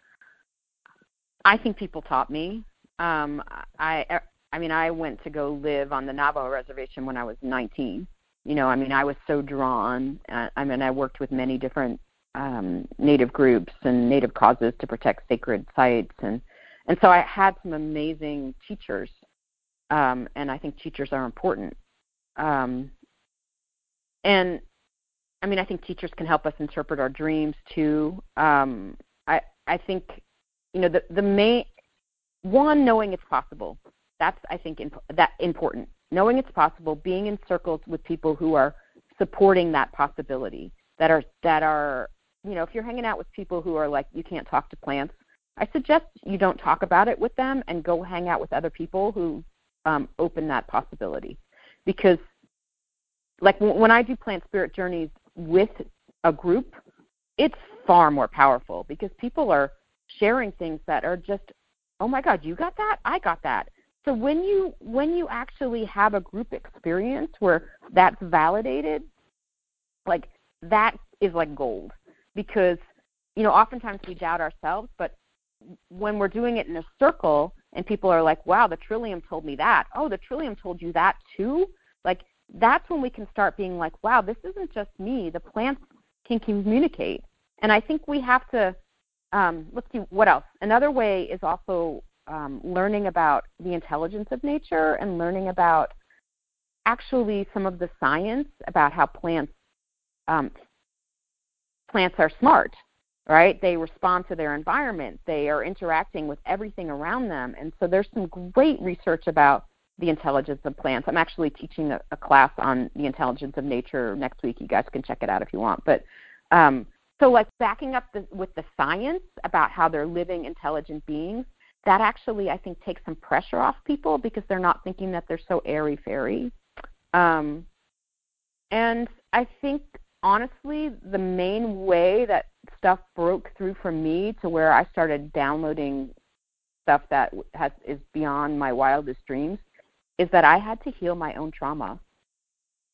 I think people taught me. Um, I I mean, I went to go live on the Navajo reservation when I was 19 you know, I mean, I was so drawn. Uh, I mean, I worked with many different um, Native groups and Native causes to protect sacred sites, and and so I had some amazing teachers, um, and I think teachers are important. Um, and I mean, I think teachers can help us interpret our dreams too. Um, I I think, you know, the the main one knowing it's possible. That's I think imp- that important. Knowing it's possible, being in circles with people who are supporting that possibility, that are that are you know, if you're hanging out with people who are like you can't talk to plants, I suggest you don't talk about it with them and go hang out with other people who um, open that possibility, because like when I do plant spirit journeys with a group, it's far more powerful because people are sharing things that are just, oh my God, you got that, I got that, so when you when you actually have a group experience where that's validated, like that is like gold because you know oftentimes we doubt ourselves, but when we're doing it in a circle and people are like, "Wow, the Trillium told me that." Oh, the Trillium told you that too. Like that's when we can start being like, "Wow, this isn't just me. The plants can communicate." And I think we have to um, let's see what else. Another way is also um, learning about the intelligence of nature and learning about actually some of the science about how plants um, plants are smart right? They respond to their environment. They are interacting with everything around them. And so there's some great research about the intelligence of plants. I'm actually teaching a, a class on the intelligence of nature next week. You guys can check it out if you want. But um, so like backing up the, with the science about how they're living intelligent beings that actually I think takes some pressure off people because they're not thinking that they're so airy fairy. Um, and I think honestly, the main way that stuff broke through for me to where I started downloading stuff that has is beyond my wildest dreams is that I had to heal my own trauma.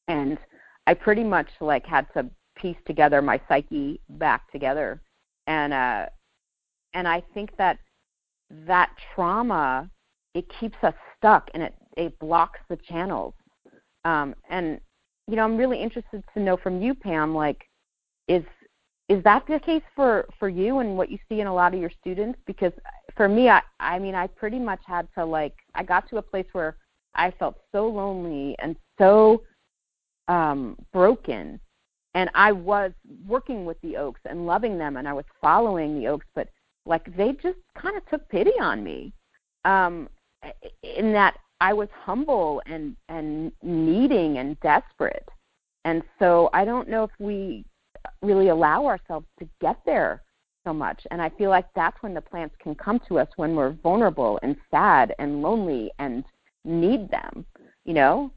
And I pretty much like had to piece together my psyche back together. And uh and I think that that trauma it keeps us stuck and it it blocks the channels. Um and you know, I'm really interested to know from you, Pam, like is is that the case for for you and what you see in a lot of your students because for me i i mean i pretty much had to like i got to a place where i felt so lonely and so um broken and i was working with the oaks and loving them and i was following the oaks but like they just kind of took pity on me um in that i was humble and and needing and desperate and so i don't know if we really allow ourselves to get there so much. And I feel like that's when the plants can come to us when we're vulnerable and sad and lonely and need them, you know?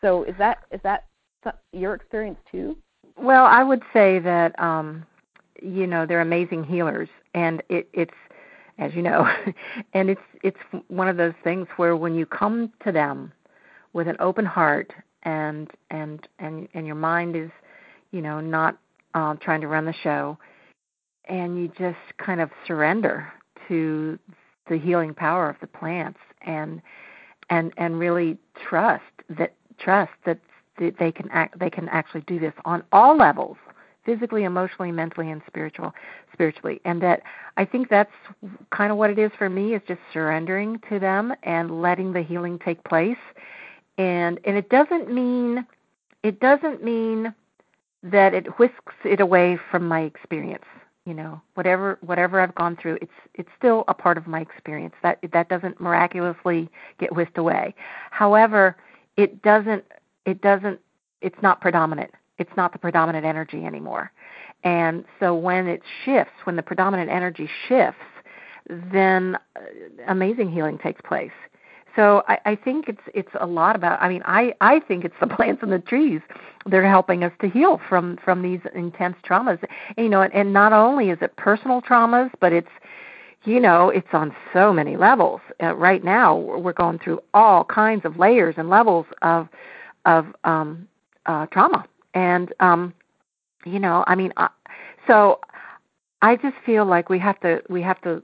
So is that is that your experience too? Well, I would say that um you know, they're amazing healers and it it's as you know, and it's it's one of those things where when you come to them with an open heart and and and and your mind is you know, not um, trying to run the show, and you just kind of surrender to the healing power of the plants and and and really trust that trust that they can act they can actually do this on all levels physically emotionally mentally and spiritual spiritually. And that i think that's kind of what it is for me is just surrendering to them and letting the healing take place. And and it doesn't mean it doesn't mean that it whisks it away from my experience you know. Whatever whatever i've gone through it's it's still a part of my experience. That that doesn't miraculously get whisked away. However it doesn't it doesn't it's not predominant it's not the predominant energy anymore and so when it shifts when the predominant energy shifts then uh, amazing healing takes place so I, I think it's it's a lot about. I mean, I I think it's the plants and the trees that are helping us to heal from from these intense traumas. And, you know, and, and not only is it personal traumas, but it's you know it's on so many levels. Uh, right now, we're going through all kinds of layers and levels of of um, uh, trauma, and um, you know, I mean, uh, so I just feel like we have to we have to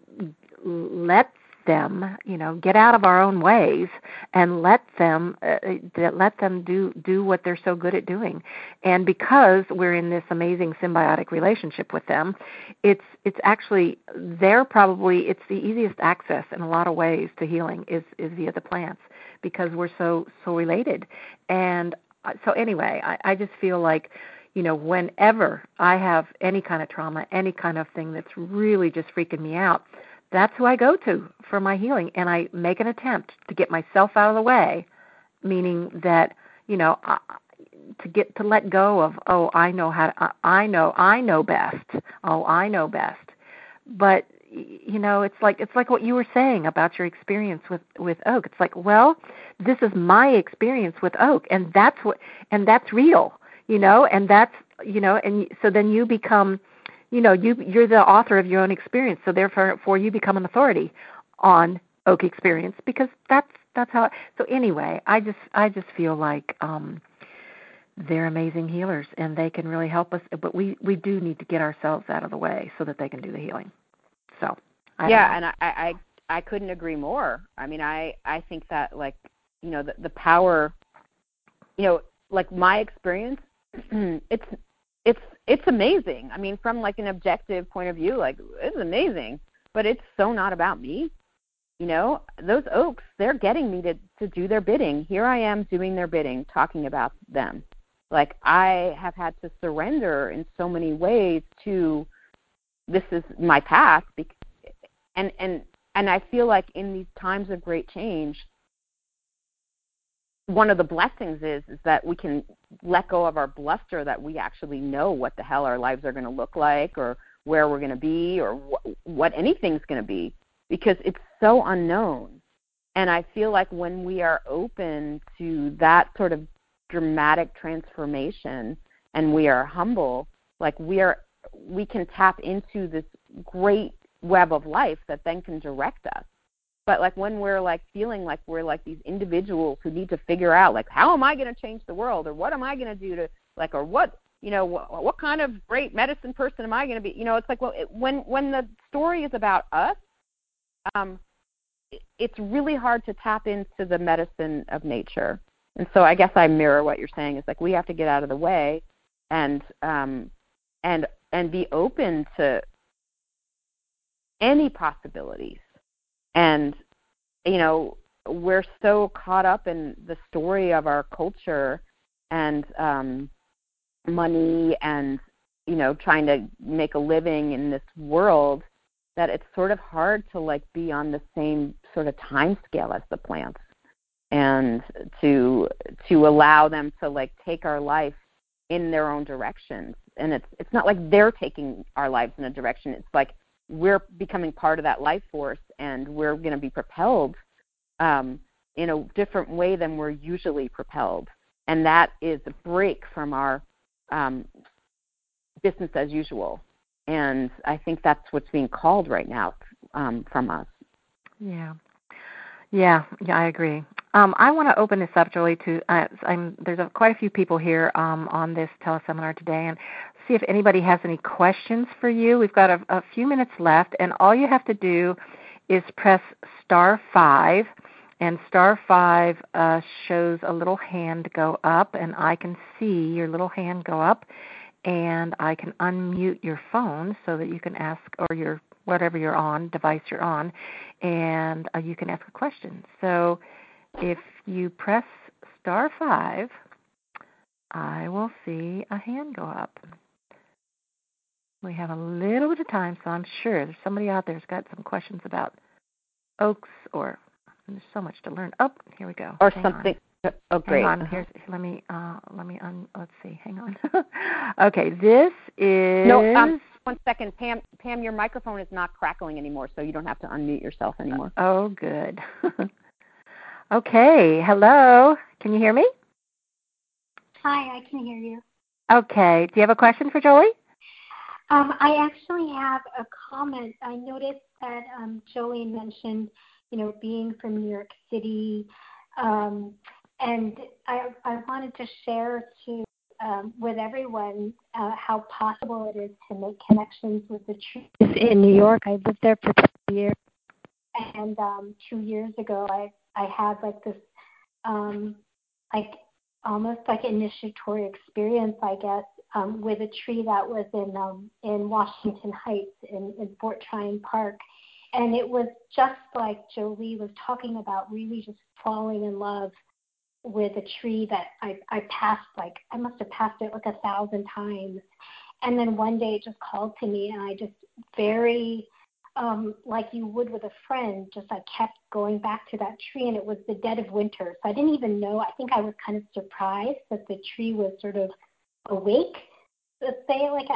let them, you know, get out of our own ways and let them uh, uh, let them do do what they're so good at doing. And because we're in this amazing symbiotic relationship with them, it's it's actually they're probably it's the easiest access in a lot of ways to healing is is via the plants because we're so so related. And so anyway, I, I just feel like you know, whenever I have any kind of trauma, any kind of thing that's really just freaking me out, that's who I go to for my healing, and I make an attempt to get myself out of the way, meaning that you know I, to get to let go of oh I know how to, I know I know best. Oh I know best, but you know it's like it's like what you were saying about your experience with with oak. It's like well this is my experience with oak, and that's what and that's real, you know, and that's you know, and so then you become you know you you're the author of your own experience so therefore for you become an authority on oak experience because that's that's how so anyway i just i just feel like um they're amazing healers and they can really help us but we we do need to get ourselves out of the way so that they can do the healing so I yeah and I, I i couldn't agree more i mean i i think that like you know the the power you know like my experience it's it's it's amazing. I mean, from like an objective point of view, like it's amazing. But it's so not about me. You know, those oaks, they're getting me to to do their bidding. Here I am doing their bidding, talking about them. Like I have had to surrender in so many ways to this is my path and and and I feel like in these times of great change, one of the blessings is is that we can let go of our bluster that we actually know what the hell our lives are going to look like or where we're going to be or wh- what anything's going to be because it's so unknown. And I feel like when we are open to that sort of dramatic transformation and we are humble, like we are we can tap into this great web of life that then can direct us. But like when we're like feeling like we're like these individuals who need to figure out like how am I going to change the world or what am I going to do to like or what you know what, what kind of great medicine person am I going to be? You know, it's like well it, when when the story is about us, um, it, it's really hard to tap into the medicine of nature. And so I guess I mirror what you're saying is like we have to get out of the way and um and and be open to any possibilities. And you know we're so caught up in the story of our culture and um money and you know trying to make a living in this world that it's sort of hard to like be on the same sort of time scale as the plants and to to allow them to like take our life in their own directions and it's it's not like they're taking our lives in a direction it's like we're becoming part of that life force and we're going to be propelled um, in a different way than we're usually propelled. And that is a break from our um, business as usual. And I think that's what's being called right now um, from us. Yeah. Yeah, yeah, I agree. Um, I want to open this up, Jolie. To uh, there's a, quite a few people here um, on this teleseminar today, and see if anybody has any questions for you. We've got a, a few minutes left, and all you have to do is press star five, and star five uh, shows a little hand go up, and I can see your little hand go up, and I can unmute your phone so that you can ask or your whatever you're on device you're on, and uh, you can ask a question. So if you press star five, I will see a hand go up. We have a little bit of time, so I'm sure there's somebody out there who's got some questions about oaks or there's so much to learn. Oh, here we go. Or hang something. On. Oh, great. Hang on. Here's let me uh let me un let's see. Hang on. okay, this is No, um one second. Pam Pam, your microphone is not crackling anymore, so you don't have to unmute yourself anymore. Oh, good. okay. Hello. Can you hear me? Hi, I can hear you. Okay. Do you have a question for Jolie? Um, I actually have a comment. I noticed that um, Jolie mentioned, you know, being from New York City, um, and I, I wanted to share to um, with everyone uh, how possible it is to make connections with the truth in New York. I lived there for two years, and um, two years ago, I I had like this, um, like almost like initiatory experience, I guess, um, with a tree that was in um, in Washington Heights in, in Fort Tryon Park, and it was just like Jolie was talking about, really just falling in love with a tree that I I passed like I must have passed it like a thousand times, and then one day it just called to me, and I just very um, like you would with a friend, just I kept going back to that tree, and it was the dead of winter. So I didn't even know. I think I was kind of surprised that the tree was sort of awake, let's say, like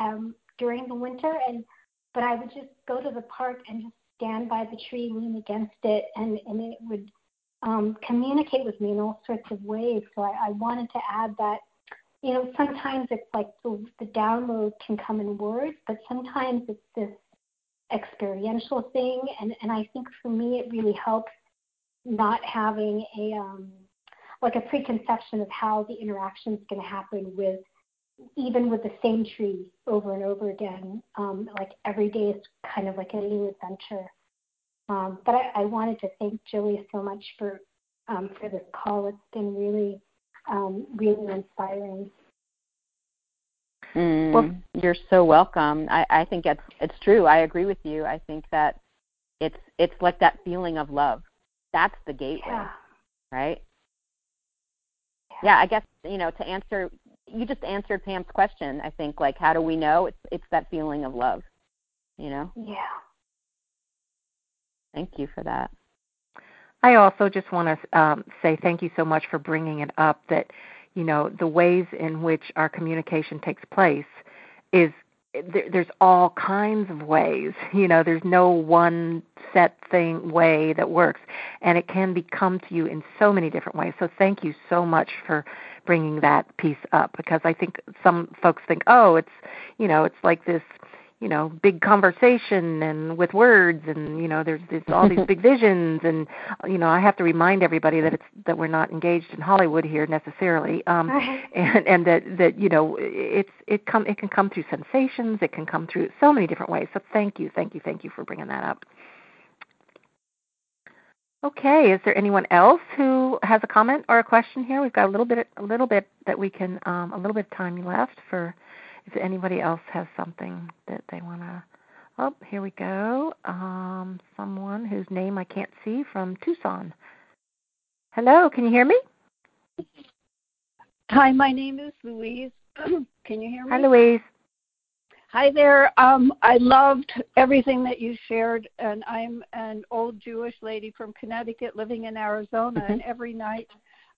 um, during the winter. And but I would just go to the park and just stand by the tree, lean against it, and and it would um, communicate with me in all sorts of ways. So I, I wanted to add that. You know, sometimes it's like the, the download can come in words, but sometimes it's this experiential thing. And, and I think for me, it really helps not having a um, like a preconception of how the interaction is going to happen with even with the same tree over and over again. Um, like every day is kind of like a new adventure. Um, but I, I wanted to thank Jolie so much for um, for this call. It's been really um, really inspiring. Mm, well, you're so welcome. I, I think it's it's true. I agree with you. I think that it's it's like that feeling of love. That's the gateway, yeah. right? Yeah. yeah, I guess you know to answer. You just answered Pam's question. I think like how do we know? It's it's that feeling of love. You know. Yeah. Thank you for that. I also just want to um, say thank you so much for bringing it up that you know the ways in which our communication takes place is there, there's all kinds of ways. You know, there's no one set thing way that works, and it can become to you in so many different ways. So thank you so much for bringing that piece up because I think some folks think, oh, it's you know, it's like this you know big conversation and with words and you know there's, there's all these big visions and you know I have to remind everybody that it's that we're not engaged in Hollywood here necessarily um and and that that you know it's it come it can come through sensations it can come through so many different ways. So thank you thank you thank you for bringing that up. Okay, is there anyone else who has a comment or a question here? We've got a little bit a little bit that we can um, a little bit of time left for if anybody else has something that they want to. Oh, here we go. Um, someone whose name I can't see from Tucson. Hello, can you hear me? Hi, my name is Louise. can you hear me? Hi, Louise. Hi there. Um, I loved everything that you shared, and I'm an old Jewish lady from Connecticut living in Arizona, mm-hmm. and every night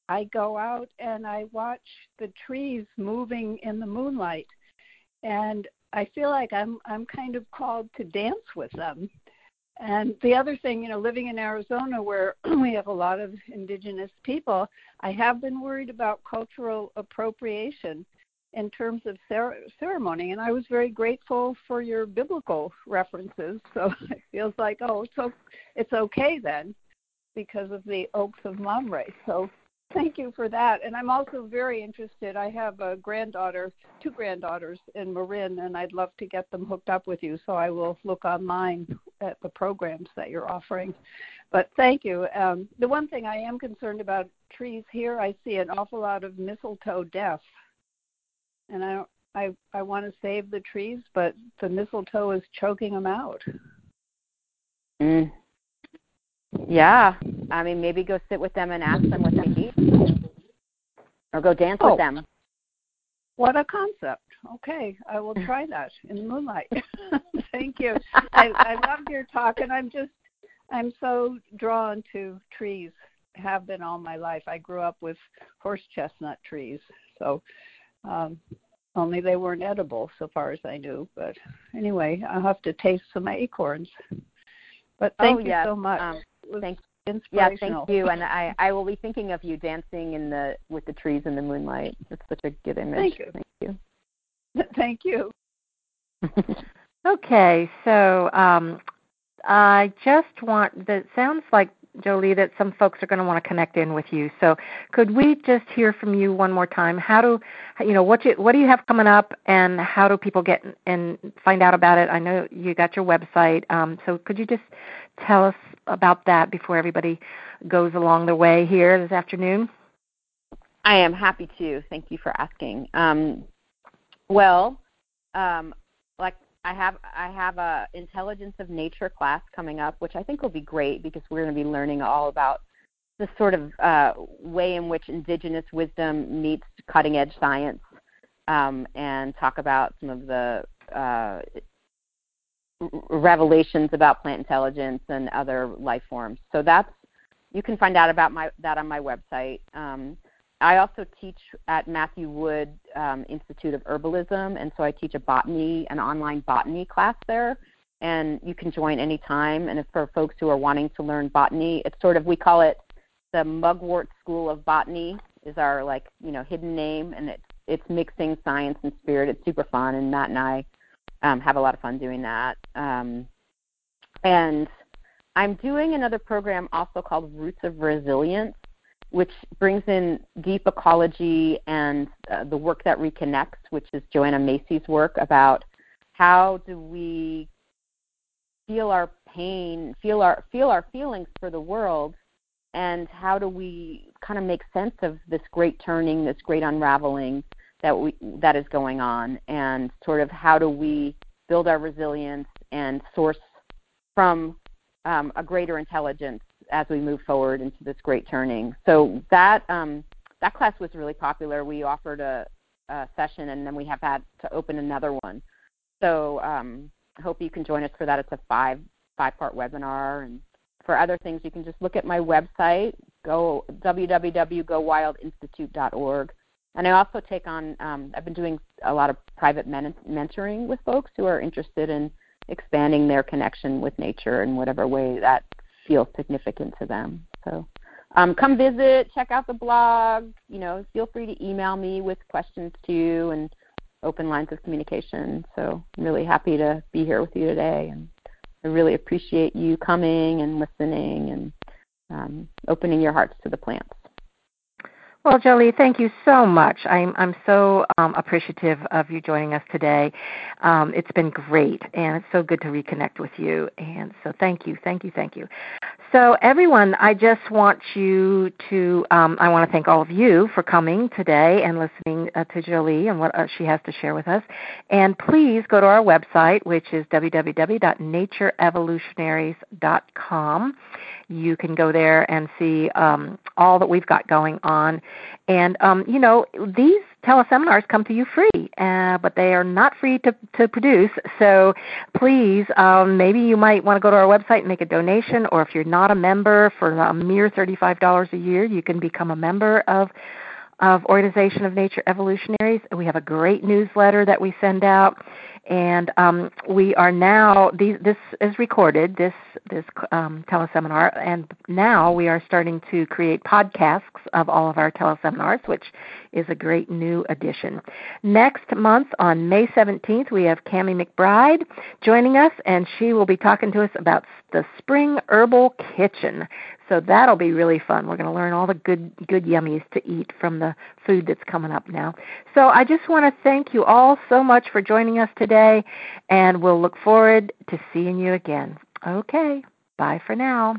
I go out and I watch the trees moving in the moonlight and I feel like I'm I'm kind of called to dance with them. And the other thing, you know, living in Arizona where we have a lot of indigenous people, I have been worried about cultural appropriation in terms of ceremony and I was very grateful for your biblical references. So it feels like, oh, it's it's okay then because of the oaks of Mamre. So Thank you for that. And I'm also very interested. I have a granddaughter, two granddaughters in Marin, and I'd love to get them hooked up with you. So I will look online at the programs that you're offering. But thank you. Um, the one thing I am concerned about trees here, I see an awful lot of mistletoe death, and I I I want to save the trees, but the mistletoe is choking them out. Mm. Yeah. I mean, maybe go sit with them and ask them what they need, or go dance oh. with them. What a concept. Okay, I will try that in the moonlight. Thank you. I, I love your talk, and I'm just, I'm so drawn to trees. Have been all my life. I grew up with horse chestnut trees, so um, only they weren't edible so far as I knew. But anyway, I'll have to taste some acorns. But thank oh, you yes. so much. Um, thank yeah, thank you, and I I will be thinking of you dancing in the with the trees in the moonlight. It's such a good image. Thank you. Thank you. Thank you. okay, so um, I just want. That sounds like Jolie that some folks are going to want to connect in with you. So could we just hear from you one more time? How do you know what you what do you have coming up, and how do people get and find out about it? I know you got your website. Um, so could you just tell us about that before everybody goes along their way here this afternoon? I am happy to. Thank you for asking. Um, well, um, like I have I have a intelligence of nature class coming up, which I think will be great because we're going to be learning all about the sort of uh, way in which indigenous wisdom meets cutting edge science, um, and talk about some of the uh, revelations about plant intelligence and other life forms. So that's you can find out about my that on my website. Um, I also teach at Matthew Wood um, Institute of Herbalism, and so I teach a botany, an online botany class there. And you can join anytime. And for folks who are wanting to learn botany, it's sort of we call it the Mugwort School of Botany is our like you know hidden name, and it's it's mixing science and spirit. It's super fun, and Matt and I um, have a lot of fun doing that. Um, and I'm doing another program also called Roots of Resilience, which brings in deep ecology and uh, the work that reconnects, which is Joanna Macy's work about how do we feel our pain, feel our feel our feelings for the world, and how do we kind of make sense of this great turning, this great unraveling that we that is going on, and sort of how do we build our resilience and source from um, a greater intelligence as we move forward into this great turning. So that um, that class was really popular. We offered a, a, session, and then we have had to open another one. So um, I hope you can join us for that. It's a five five part webinar, and for other things, you can just look at my website, go www.gowildinstitute.org, And I also take on, um, I've been doing a lot of private men- mentoring with folks who are interested in expanding their connection with nature in whatever way that feels significant to them. So um, come visit, check out the blog. You know, feel free to email me with questions too, and open lines of communication. So I'm really happy to be here with you today, and I really appreciate you coming and listening and um, opening your hearts to the plants. Well, Jolie, thank you so much. I'm I'm so um, appreciative of you joining us today. Um, it's been great, and it's so good to reconnect with you. And so, thank you, thank you, thank you. So, everyone, I just want you to. Um, I want to thank all of you for coming today and listening uh, to Jolie and what uh, she has to share with us. And please go to our website, which is www.natureevolutionaries.com. You can go there and see um, all that we've got going on. And, um, you know, these teleseminars come to you free, uh, but they are not free to, to produce. So please, um, maybe you might want to go to our website and make a donation, or if you're not a member, for a mere $35 a year, you can become a member of of Organization of Nature Evolutionaries. We have a great newsletter that we send out, and um, we are now these, this is recorded this this um, teleseminar, and now we are starting to create podcasts of all of our teleseminars, which is a great new addition. Next month on May 17th, we have Cami McBride joining us, and she will be talking to us about the Spring Herbal Kitchen. So that'll be really fun. We're going to learn all the good good yummies to eat from the food that's coming up now. So I just want to thank you all so much for joining us today and we'll look forward to seeing you again. Okay. Bye for now.